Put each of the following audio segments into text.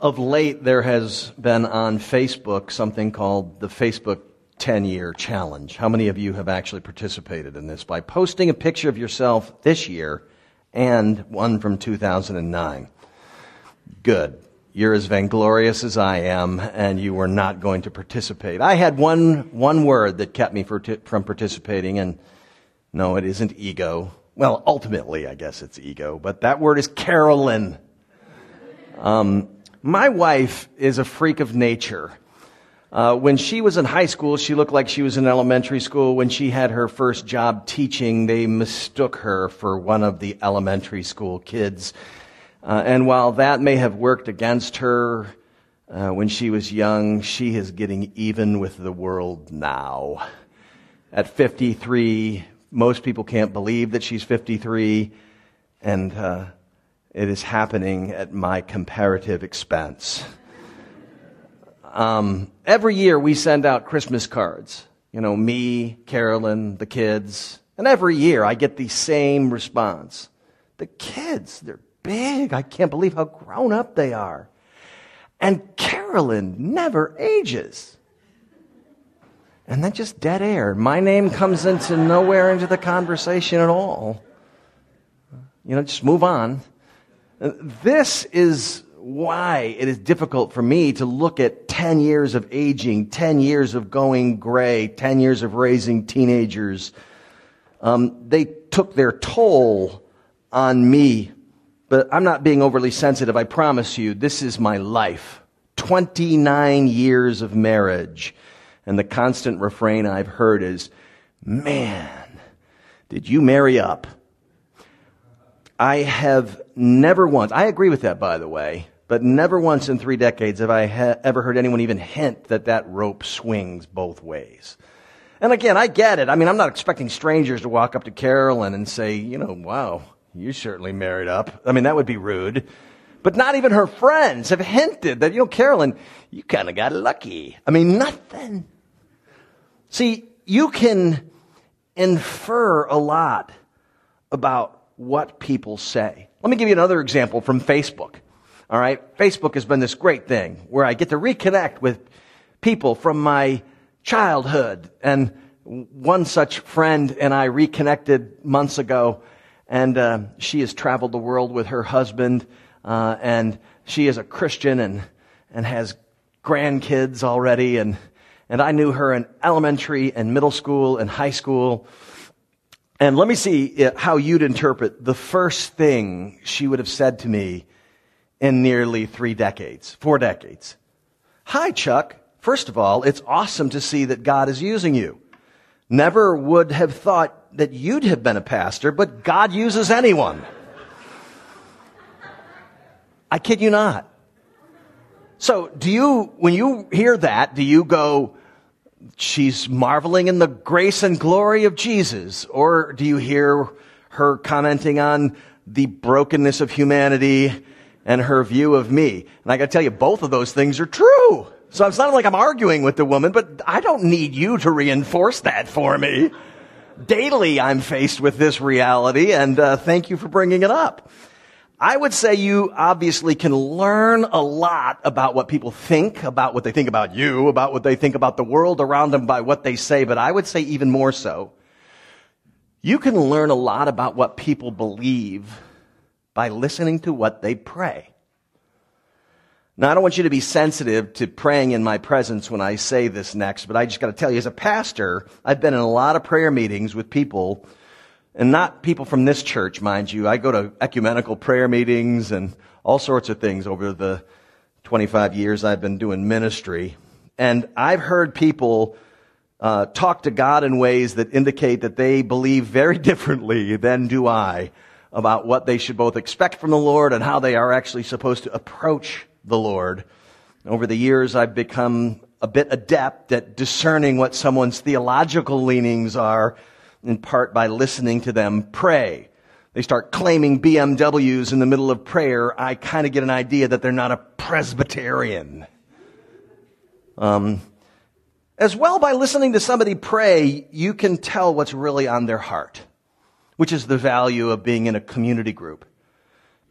Of late, there has been on Facebook something called the Facebook 10 year challenge. How many of you have actually participated in this? By posting a picture of yourself this year and one from 2009. Good. You're as vainglorious as I am, and you were not going to participate. I had one, one word that kept me for, from participating, and no, it isn't ego. Well, ultimately, I guess it's ego, but that word is Carolyn. Um, my wife is a freak of nature. Uh, when she was in high school, she looked like she was in elementary school. When she had her first job teaching, they mistook her for one of the elementary school kids. Uh, and while that may have worked against her uh, when she was young, she is getting even with the world now. At 53, most people can't believe that she's 53. And uh, it is happening at my comparative expense. Um, every year we send out Christmas cards. You know, me, Carolyn, the kids. And every year I get the same response. The kids, they're big. I can't believe how grown up they are. And Carolyn never ages. And then just dead air. My name comes into nowhere into the conversation at all. You know, just move on. This is why it is difficult for me to look at 10 years of aging, 10 years of going gray, 10 years of raising teenagers. Um, they took their toll on me, but I'm not being overly sensitive. I promise you, this is my life. 29 years of marriage. And the constant refrain I've heard is, man, did you marry up? I have never once, I agree with that, by the way, but never once in three decades have I ha- ever heard anyone even hint that that rope swings both ways. And again, I get it. I mean, I'm not expecting strangers to walk up to Carolyn and say, you know, wow, you certainly married up. I mean, that would be rude. But not even her friends have hinted that, you know, Carolyn, you kind of got lucky. I mean, nothing. See, you can infer a lot about what people say. Let me give you another example from Facebook. All right. Facebook has been this great thing where I get to reconnect with people from my childhood. And one such friend and I reconnected months ago. And uh, she has traveled the world with her husband. Uh, and she is a Christian and, and has grandkids already. And, and I knew her in elementary and middle school and high school. And let me see uh, how you'd interpret the first thing she would have said to me in nearly three decades, four decades. Hi, Chuck. First of all, it's awesome to see that God is using you. Never would have thought that you'd have been a pastor, but God uses anyone. I kid you not. So do you, when you hear that, do you go, she's marveling in the grace and glory of Jesus? Or do you hear her commenting on the brokenness of humanity and her view of me? And I gotta tell you, both of those things are true. So it's not like I'm arguing with the woman, but I don't need you to reinforce that for me. Daily I'm faced with this reality and uh, thank you for bringing it up. I would say you obviously can learn a lot about what people think, about what they think about you, about what they think about the world around them by what they say, but I would say even more so. You can learn a lot about what people believe by listening to what they pray. Now, I don't want you to be sensitive to praying in my presence when I say this next, but I just got to tell you, as a pastor, I've been in a lot of prayer meetings with people and not people from this church, mind you. I go to ecumenical prayer meetings and all sorts of things over the 25 years I've been doing ministry. And I've heard people uh, talk to God in ways that indicate that they believe very differently than do I about what they should both expect from the Lord and how they are actually supposed to approach the Lord. Over the years, I've become a bit adept at discerning what someone's theological leanings are in part by listening to them pray. They start claiming BMWs in the middle of prayer. I kind of get an idea that they're not a Presbyterian. Um, as well, by listening to somebody pray, you can tell what's really on their heart, which is the value of being in a community group.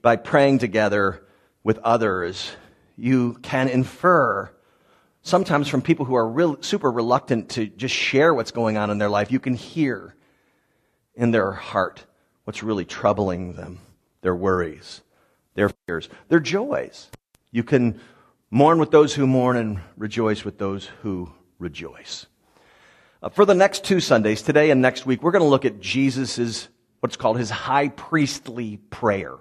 By praying together with others, you can infer sometimes from people who are real, super reluctant to just share what's going on in their life, you can hear in their heart what's really troubling them, their worries, their fears, their joys. You can mourn with those who mourn and rejoice with those who rejoice. Uh, for the next two Sundays, today and next week, we're going to look at Jesus' what's called his high priestly prayer.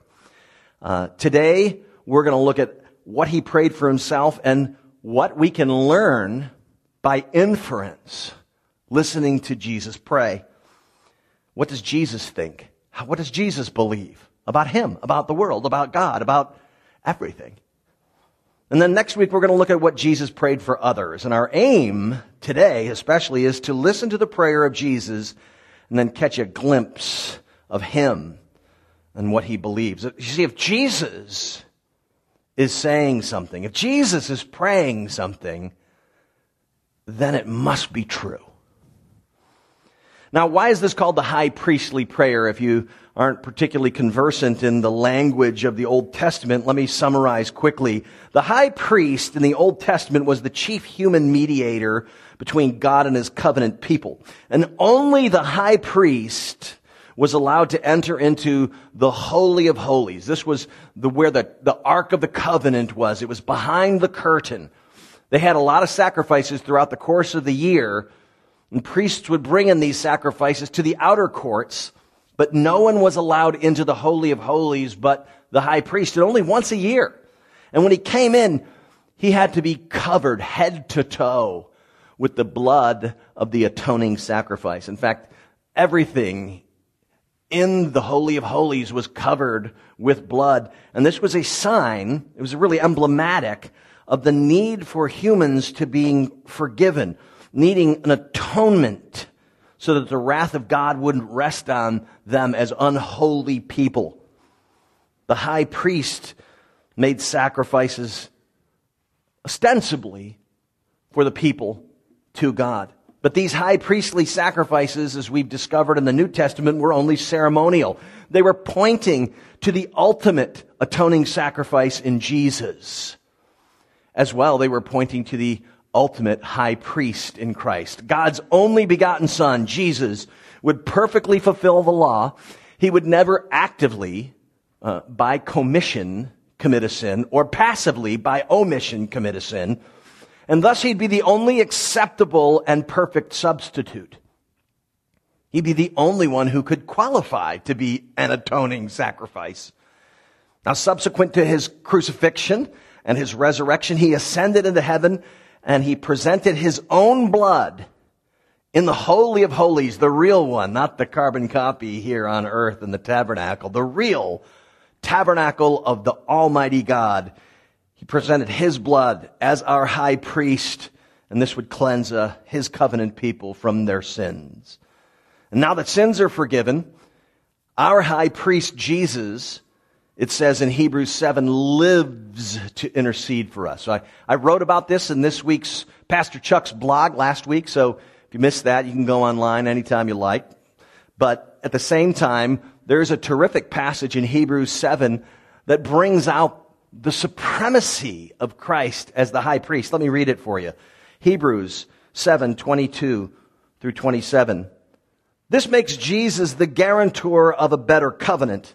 Uh, today, we're going to look at what he prayed for himself and what we can learn by inference listening to Jesus pray. What does Jesus think? What does Jesus believe about him, about the world, about God, about everything? And then next week, we're going to look at what Jesus prayed for others. And our aim today, especially, is to listen to the prayer of Jesus and then catch a glimpse of him and what he believes. You see, if Jesus is saying something, if Jesus is praying something, then it must be true. Now, why is this called the high priestly prayer? If you aren't particularly conversant in the language of the Old Testament, let me summarize quickly. The high priest in the Old Testament was the chief human mediator between God and his covenant people. And only the high priest was allowed to enter into the Holy of Holies. This was the, where the, the Ark of the Covenant was. It was behind the curtain. They had a lot of sacrifices throughout the course of the year, and priests would bring in these sacrifices to the outer courts, but no one was allowed into the Holy of Holies but the high priest, and only once a year. And when he came in, he had to be covered head to toe with the blood of the atoning sacrifice. In fact, everything in the Holy of Holies was covered with blood. And this was a sign, it was really emblematic of the need for humans to being forgiven, needing an atonement so that the wrath of God wouldn't rest on them as unholy people. The high priest made sacrifices ostensibly for the people to God. But these high priestly sacrifices, as we've discovered in the New Testament, were only ceremonial. They were pointing to the ultimate atoning sacrifice in Jesus. As well, they were pointing to the ultimate high priest in Christ. God's only begotten son, Jesus, would perfectly fulfill the law. He would never actively, uh, by commission, commit a sin, or passively, by omission, commit a sin and thus he'd be the only acceptable and perfect substitute. He'd be the only one who could qualify to be an atoning sacrifice. Now, subsequent to his crucifixion and his resurrection, he ascended into heaven and he presented his own blood in the Holy of Holies, the real one, not the carbon copy here on earth in the tabernacle, the real tabernacle of the Almighty God he presented his blood as our high priest, and this would cleanse uh, his covenant people from their sins. And now that sins are forgiven, our high priest Jesus, it says in Hebrews 7, lives to intercede for us. So I, I wrote about this in this week's Pastor Chuck's blog last week, so if you missed that, you can go online anytime you like. But at the same time, there's a terrific passage in Hebrews 7 that brings out the supremacy of Christ as the high priest. Let me read it for you. Hebrews 7, 22 through 27. This makes Jesus the guarantor of a better covenant.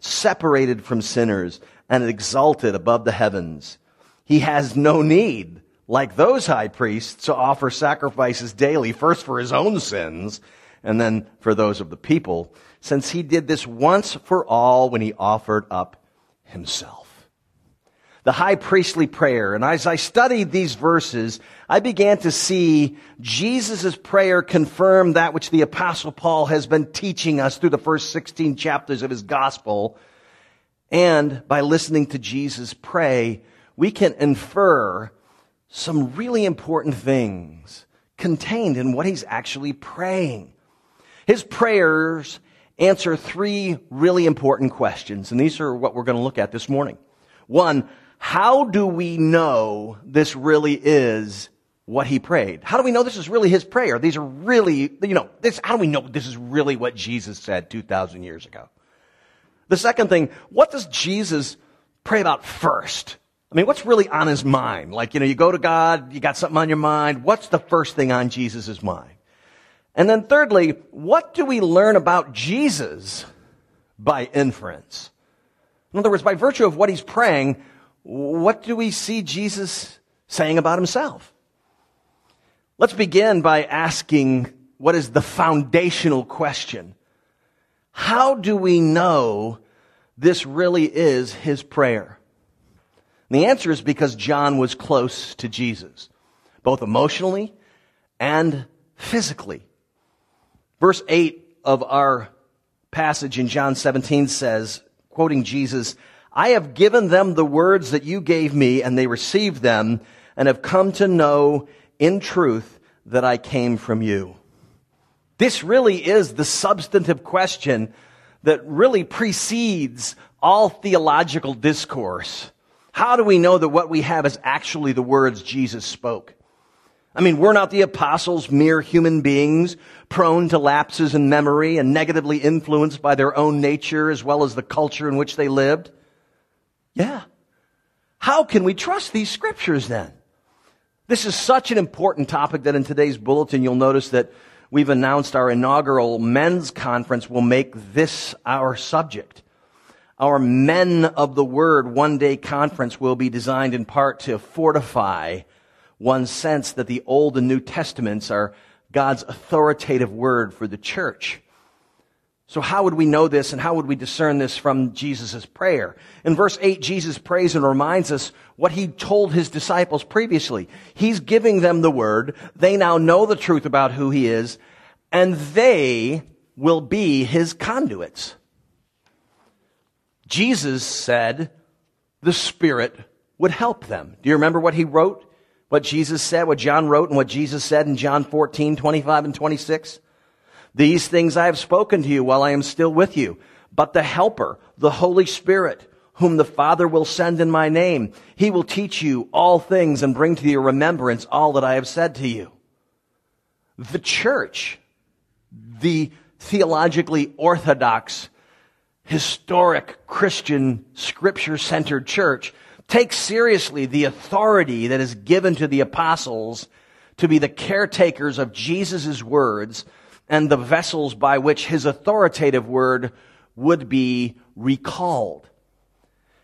separated from sinners, and exalted above the heavens. He has no need, like those high priests, to offer sacrifices daily, first for his own sins, and then for those of the people since he did this once for all when he offered up himself. The high priestly prayer. And as I studied these verses, I began to see Jesus' prayer confirm that which the apostle Paul has been teaching us through the first 16 chapters of his gospel. And by listening to Jesus pray, we can infer some really important things contained in what he's actually praying. His prayers answer three really important questions, and these are what we're going to look at this morning. One, how do we know this really is what he prayed? How do we know this is really his prayer? These are really, you know, this, how do we know this is really what Jesus said 2,000 years ago? The second thing, what does Jesus pray about first? I mean, what's really on his mind? Like, you know, you go to God, you got something on your mind. What's the first thing on Jesus' mind? And then thirdly, what do we learn about Jesus by inference? In other words, by virtue of what he's praying, what do we see Jesus saying about himself? Let's begin by asking what is the foundational question. How do we know this really is his prayer? And the answer is because John was close to Jesus, both emotionally and physically. Verse 8 of our passage in John 17 says, quoting Jesus, I have given them the words that you gave me, and they received them, and have come to know in truth that I came from you. This really is the substantive question that really precedes all theological discourse. How do we know that what we have is actually the words Jesus spoke? I mean, we're not the apostles mere human beings prone to lapses in memory and negatively influenced by their own nature as well as the culture in which they lived. Yeah. How can we trust these scriptures then? This is such an important topic that in today's bulletin you'll notice that we've announced our inaugural men's conference will make this our subject. Our Men of the Word one day conference will be designed in part to fortify one sense that the Old and New Testaments are God's authoritative word for the church. So how would we know this and how would we discern this from Jesus' prayer? In verse 8, Jesus prays and reminds us what he told his disciples previously. He's giving them the word. They now know the truth about who he is and they will be his conduits. Jesus said the Spirit would help them. Do you remember what he wrote what Jesus said, what John wrote, and what Jesus said in John 14, 25 and 26? These things I have spoken to you while I am still with you. But the Helper, the Holy Spirit, whom the Father will send in my name, he will teach you all things and bring to your remembrance all that I have said to you. The church, the theologically orthodox, historic Christian scripture centered church take seriously the authority that is given to the apostles to be the caretakers of Jesus' words and the vessels by which his authoritative word would be recalled.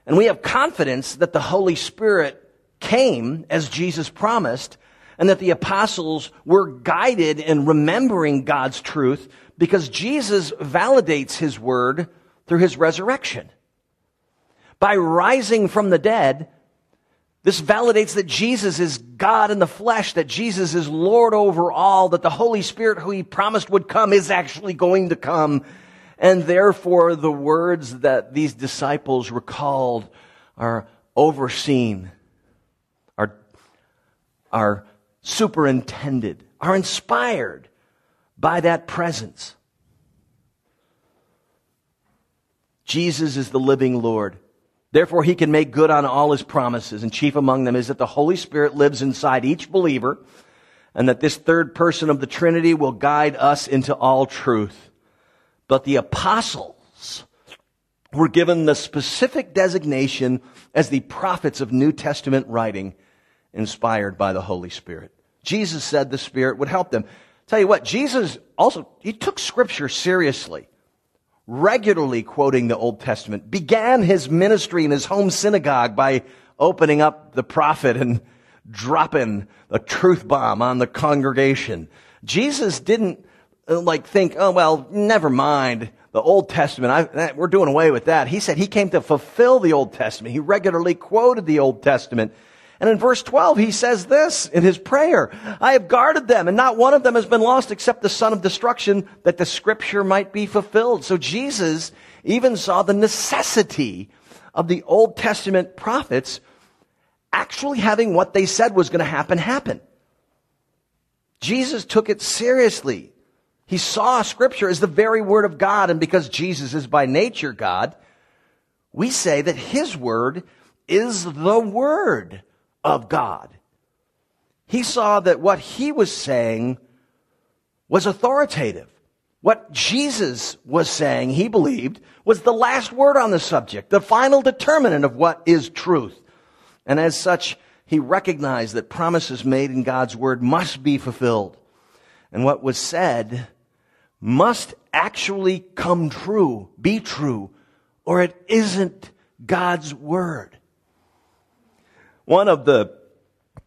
And we have confidence that the Holy Spirit came as Jesus promised and that the apostles were guided in remembering God's truth because Jesus validates his word through his resurrection by rising from the dead, this validates that Jesus is God in the flesh, that Jesus is Lord over all, that the Holy Spirit who he promised would come is actually going to come. And therefore the words that these disciples recalled are overseen, are, are superintended, are inspired by that presence. Jesus is the living Lord. Therefore, he can make good on all his promises. And chief among them is that the Holy Spirit lives inside each believer and that this third person of the Trinity will guide us into all truth. But the apostles were given the specific designation as the prophets of New Testament writing inspired by the Holy Spirit. Jesus said the Spirit would help them. Tell you what, Jesus also, he took scripture seriously regularly quoting the Old Testament, began his ministry in his home synagogue by opening up the prophet and dropping a truth bomb on the congregation. Jesus didn't uh, like think, oh, well, never mind the Old Testament. I, we're doing away with that. He said he came to fulfill the Old Testament. He regularly quoted the Old Testament. And in verse 12, he says this in his prayer, I have guarded them and not one of them has been lost except the son of destruction that the scripture might be fulfilled. So Jesus even saw the necessity of the Old Testament prophets actually having what they said was going to happen happen. Jesus took it seriously. He saw scripture as the very word of God, and because Jesus is by nature God, we say that his word is the word of God. He saw that what he was saying was authoritative. What Jesus was saying, he believed, was the last word on the subject, the final determinant of what is truth. And as such, he recognized that promises made in God's word must be fulfilled. And what was said must actually come true, be true, or it isn't God's word. One of the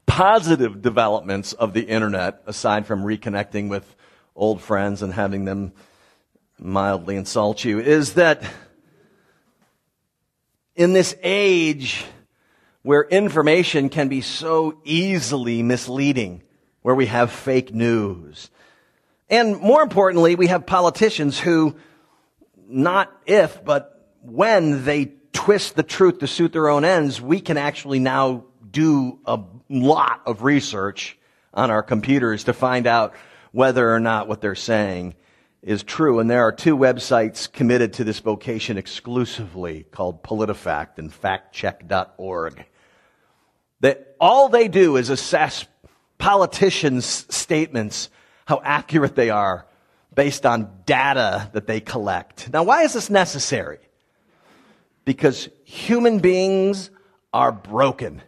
positive developments of the internet, aside from reconnecting with old friends and having them mildly insult you, is that in this age where information can be so easily misleading, where we have fake news, and more importantly, we have politicians who, not if, but when they twist the truth to suit their own ends, we can actually now do a lot of research on our computers to find out whether or not what they're saying is true. And there are two websites committed to this vocation exclusively called PolitiFact and factcheck.org. That all they do is assess politicians' statements, how accurate they are based on data that they collect. Now, why is this necessary? Because human beings are broken.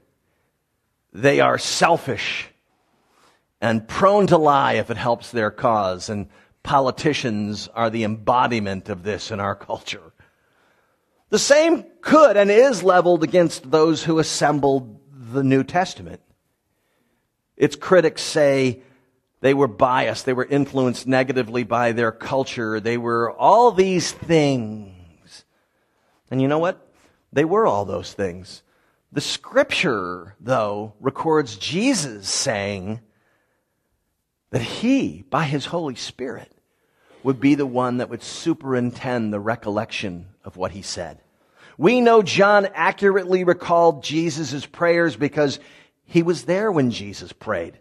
They are selfish and prone to lie if it helps their cause. And politicians are the embodiment of this in our culture. The same could and is leveled against those who assembled the New Testament. Its critics say they were biased, they were influenced negatively by their culture, they were all these things. And you know what? They were all those things. The scripture, though, records Jesus saying that he, by his Holy Spirit, would be the one that would superintend the recollection of what he said. We know John accurately recalled Jesus' prayers because he was there when Jesus prayed.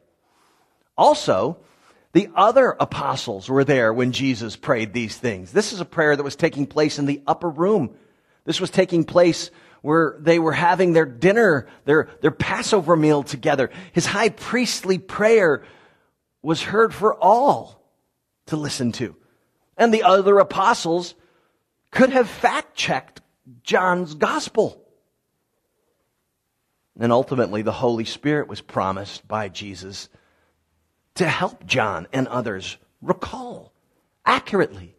Also, the other apostles were there when Jesus prayed these things. This is a prayer that was taking place in the upper room. This was taking place where they were having their dinner, their, their Passover meal together. His high priestly prayer was heard for all to listen to. And the other apostles could have fact checked John's gospel. And ultimately, the Holy Spirit was promised by Jesus to help John and others recall accurately.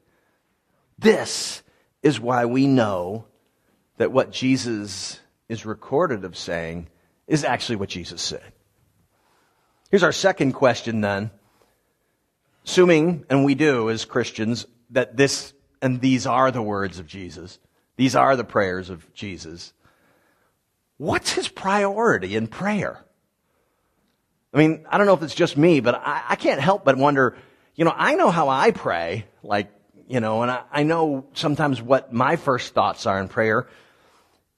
This is why we know that what Jesus is recorded of saying is actually what Jesus said. Here's our second question then. Assuming, and we do as Christians, that this and these are the words of Jesus, these are the prayers of Jesus, what's his priority in prayer? I mean, I don't know if it's just me, but I, I can't help but wonder, you know, I know how I pray, like, you know, and I, I know sometimes what my first thoughts are in prayer.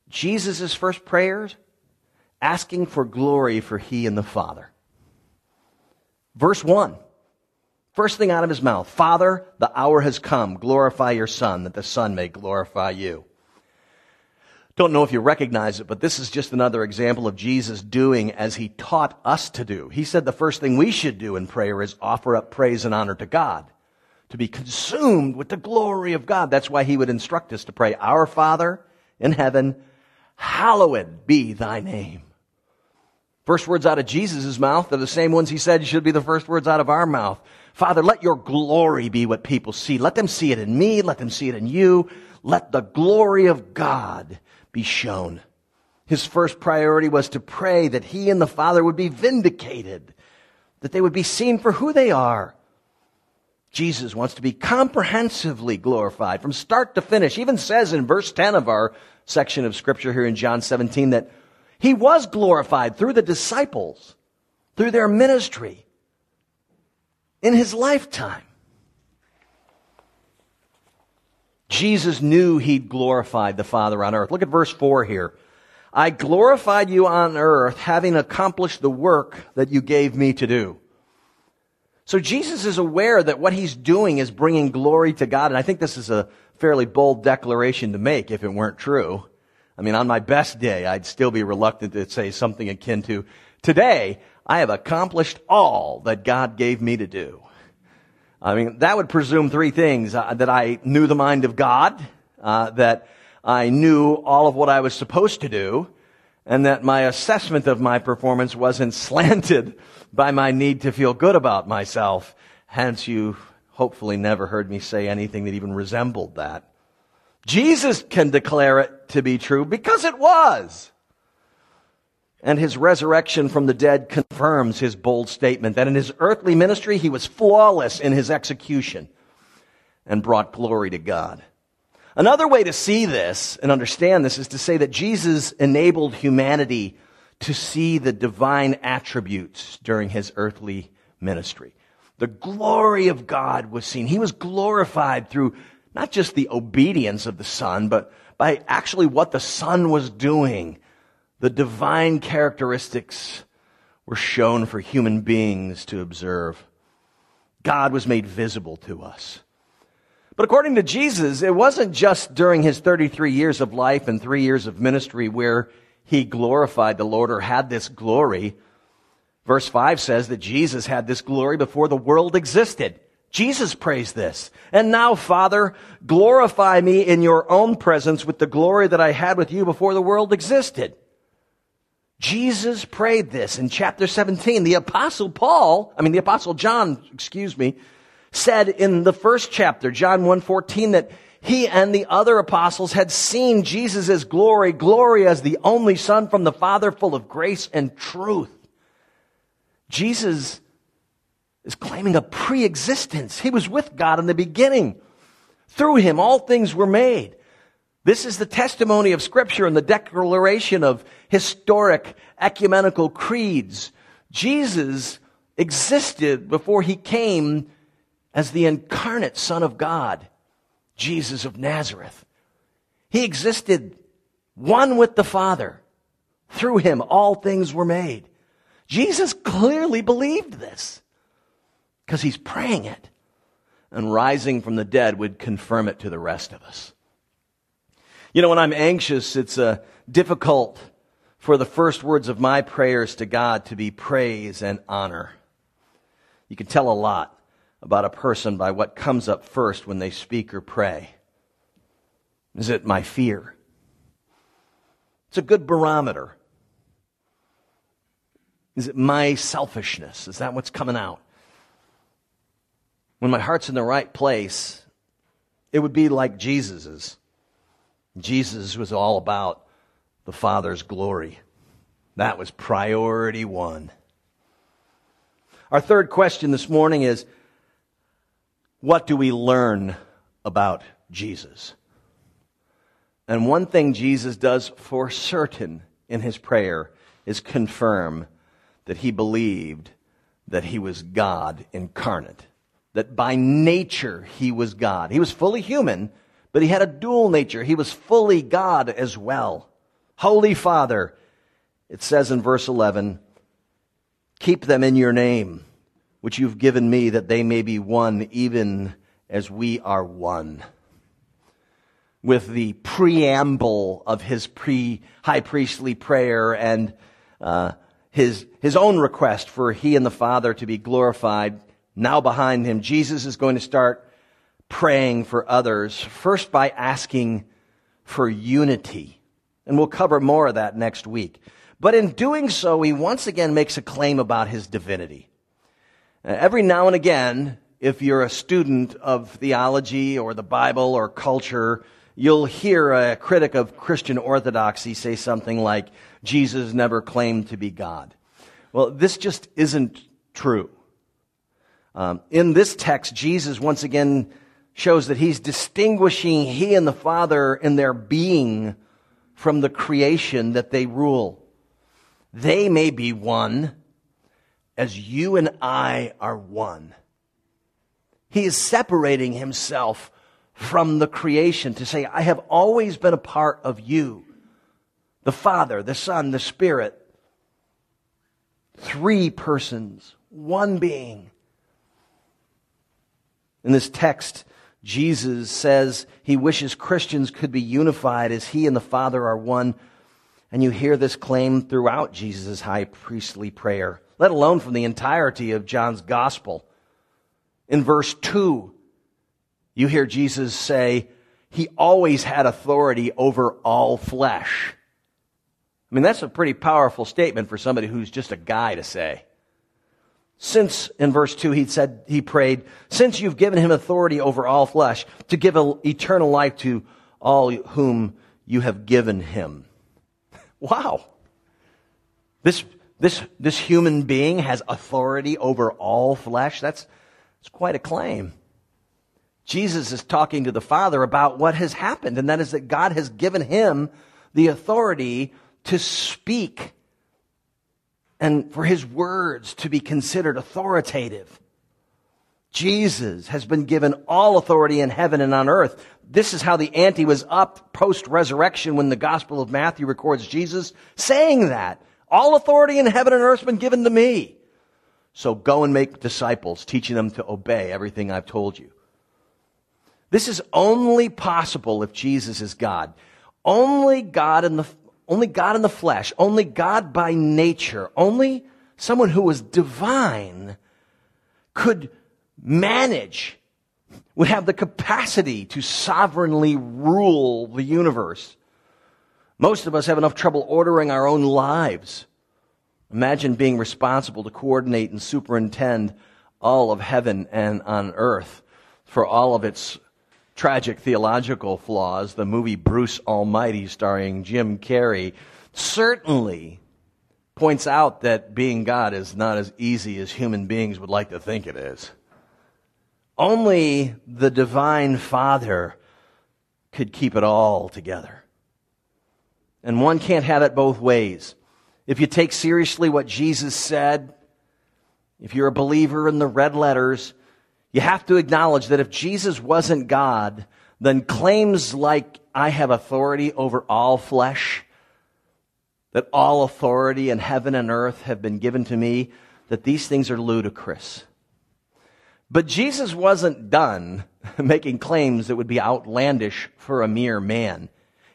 Jesus' first prayers, asking for glory for he and the Father. Verse 1. First thing out of his mouth, Father, the hour has come. Glorify your Son, that the Son may glorify you. Don't know if you recognize it, but this is just another example of Jesus doing as he taught us to do. He said the first thing we should do in prayer is offer up praise and honor to God, to be consumed with the glory of God. That's why he would instruct us to pray, Our Father in heaven, hallowed be thy name. First words out of Jesus' mouth are the same ones he said should be the first words out of our mouth. Father, let your glory be what people see. Let them see it in me. Let them see it in you. Let the glory of God be shown. His first priority was to pray that he and the Father would be vindicated, that they would be seen for who they are. Jesus wants to be comprehensively glorified from start to finish. He even says in verse 10 of our section of scripture here in John 17 that he was glorified through the disciples, through their ministry, in his lifetime. Jesus knew he'd glorified the Father on earth. Look at verse 4 here. I glorified you on earth, having accomplished the work that you gave me to do. So Jesus is aware that what he's doing is bringing glory to God. And I think this is a fairly bold declaration to make if it weren't true. I mean, on my best day, I'd still be reluctant to say something akin to, today, I have accomplished all that God gave me to do. I mean, that would presume three things. Uh, that I knew the mind of God, uh, that I knew all of what I was supposed to do, and that my assessment of my performance wasn't slanted by my need to feel good about myself. Hence, you hopefully never heard me say anything that even resembled that. Jesus can declare it to be true because it was. And his resurrection from the dead confirms his bold statement that in his earthly ministry he was flawless in his execution and brought glory to God. Another way to see this and understand this is to say that Jesus enabled humanity to see the divine attributes during his earthly ministry. The glory of God was seen. He was glorified through not just the obedience of the Son, but by actually what the Son was doing. The divine characteristics were shown for human beings to observe. God was made visible to us. But according to Jesus, it wasn't just during his 33 years of life and three years of ministry where he glorified the Lord or had this glory. Verse 5 says that Jesus had this glory before the world existed. Jesus praised this. And now, Father, glorify me in your own presence with the glory that I had with you before the world existed. Jesus prayed this in chapter 17. The apostle Paul, I mean, the apostle John, excuse me, said in the first chapter, John 1:14 that he and the other apostles had seen Jesus' glory, glory as the only Son from the Father, full of grace and truth. Jesus is claiming a pre existence. He was with God in the beginning. Through him, all things were made. This is the testimony of Scripture and the declaration of historic ecumenical creeds. Jesus existed before he came as the incarnate Son of God. Jesus of Nazareth. He existed one with the Father. Through him, all things were made. Jesus clearly believed this because he's praying it. And rising from the dead would confirm it to the rest of us. You know, when I'm anxious, it's uh, difficult for the first words of my prayers to God to be praise and honor. You can tell a lot about a person by what comes up first when they speak or pray. Is it my fear? It's a good barometer. Is it my selfishness? Is that what's coming out? When my heart's in the right place, it would be like Jesus's. Jesus was all about the Father's glory. That was priority one. Our third question this morning is what do we learn about Jesus? And one thing Jesus does for certain in his prayer is confirm that he believed that he was God incarnate. That by nature he was God. He was fully human, but he had a dual nature. He was fully God as well. Holy Father, it says in verse 11, keep them in your name which you've given me, that they may be one, even as we are one. With the preamble of his pre high priestly prayer and uh, his his own request for he and the Father to be glorified. Now behind him, Jesus is going to start praying for others. First by asking for unity, and we'll cover more of that next week. But in doing so, he once again makes a claim about his divinity. Uh, every now and again, if you're a student of theology or the Bible or culture, you'll hear a critic of Christian orthodoxy say something like, Jesus never claimed to be God. Well, this just isn't true. Um, in this text, Jesus once again shows that he's distinguishing he and the Father in their being from the creation that they rule. They may be one, as you and I are one. He is separating himself from the creation to say, I have always been a part of you, the Father, the Son, the Spirit. Three persons, one being. In this text, Jesus says he wishes Christians could be unified as he and the Father are one. And you hear this claim throughout Jesus' high priestly prayer, let alone from the entirety of John's gospel. In verse 2, you hear Jesus say, He always had authority over all flesh. I mean, that's a pretty powerful statement for somebody who's just a guy to say. Since, in verse 2, he said, he prayed, since you've given him authority over all flesh to give eternal life to all whom you have given him. Wow. This, this, this human being has authority over all flesh. That's, that's quite a claim. Jesus is talking to the Father about what has happened, and that is that God has given him the authority to speak and for his words to be considered authoritative. Jesus has been given all authority in heaven and on earth. This is how the ante was up post resurrection when the Gospel of Matthew records Jesus saying that. All authority in heaven and earth has been given to me. So go and make disciples, teaching them to obey everything I've told you. This is only possible if Jesus is God. Only God in the only God in the flesh, only God by nature, only someone who was divine could manage, would have the capacity to sovereignly rule the universe. Most of us have enough trouble ordering our own lives. Imagine being responsible to coordinate and superintend all of heaven and on earth for all of its tragic theological flaws, the movie Bruce Almighty, starring Jim Carrey, certainly points out that being God is not as easy as human beings would like to think it is. Only the divine Father could keep it all together. And one can't have it both ways. If you take seriously what Jesus said, if you're a believer in the red letters, you have to acknowledge that if Jesus wasn't God, then claims like, I have authority over all flesh, that all authority in heaven and earth have been given to me, that these things are ludicrous. But Jesus wasn't done making claims that would be outlandish for a mere man.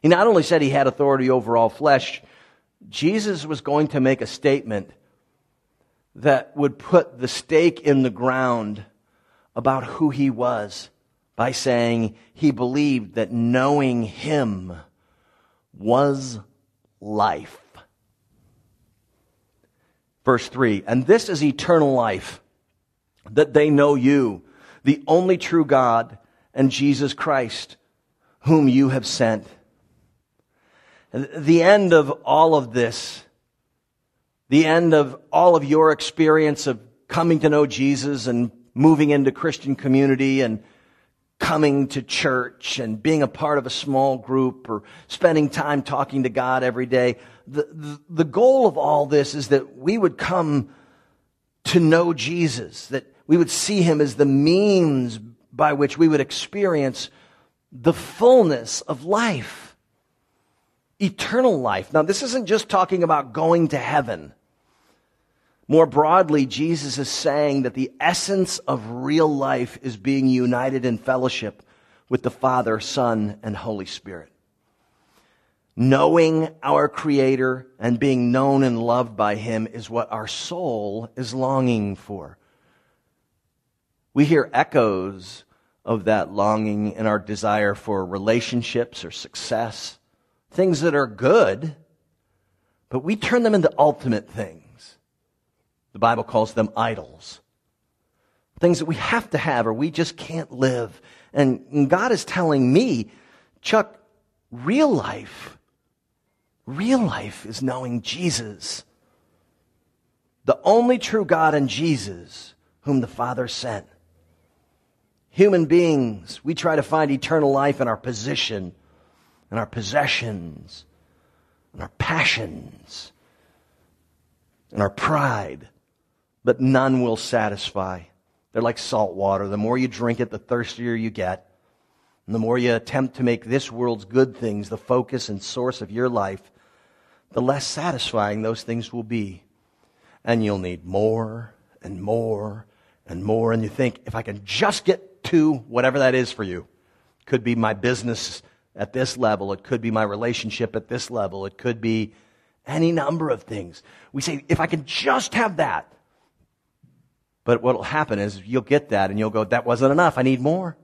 He not only said he had authority over all flesh, Jesus was going to make a statement that would put the stake in the ground about who he was by saying he believed that knowing him was life. Verse 3 And this is eternal life, that they know you, the only true God, and Jesus Christ, whom you have sent. The end of all of this, the end of all of your experience of coming to know Jesus and moving into Christian community and coming to church and being a part of a small group or spending time talking to God every day. The, the, the, goal of all this is that we would come to know Jesus, that we would see him as the means by which we would experience the fullness of life, eternal life. Now, this isn't just talking about going to heaven. More broadly, Jesus is saying that the essence of real life is being united in fellowship with the Father, Son, and Holy Spirit. Knowing our Creator and being known and loved by Him is what our soul is longing for. We hear echoes of that longing in our desire for relationships or success, things that are good, but we turn them into ultimate things. The Bible calls them idols. Things that we have to have or we just can't live. And God is telling me, Chuck, real life, real life is knowing Jesus. The only true God and Jesus whom the Father sent. Human beings, we try to find eternal life in our position, in our possessions, and our passions, and our pride but none will satisfy. They're like salt water. The more you drink it, the thirstier you get. And the more you attempt to make this world's good things the focus and source of your life, the less satisfying those things will be. And you'll need more and more and more. And you think, if I can just get to whatever that is for you, could be my business at this level, it could be my relationship at this level, it could be any number of things. We say, if I can just have that. But what will happen is you'll get that and you'll go, that wasn't enough. I need more.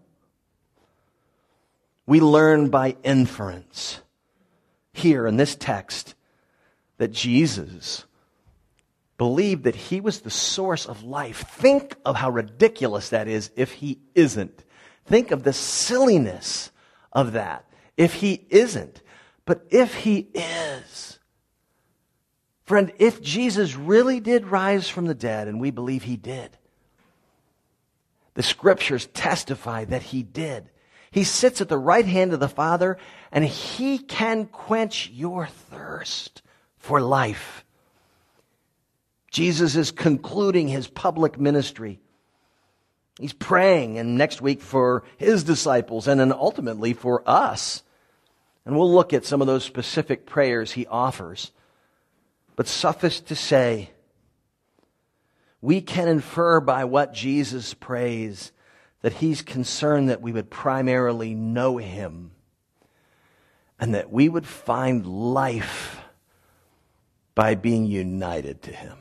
We learn by inference here in this text that Jesus believed that he was the source of life. Think of how ridiculous that is if he isn't. Think of the silliness of that if he isn't. But if he is, friend, if Jesus really did rise from the dead, and we believe he did, the scriptures testify that he did. He sits at the right hand of the Father, and he can quench your thirst for life. Jesus is concluding his public ministry. He's praying, and next week for his disciples, and then ultimately for us. And we'll look at some of those specific prayers he offers. But suffice to say, we can infer by what Jesus prays that he's concerned that we would primarily know him and that we would find life by being united to him.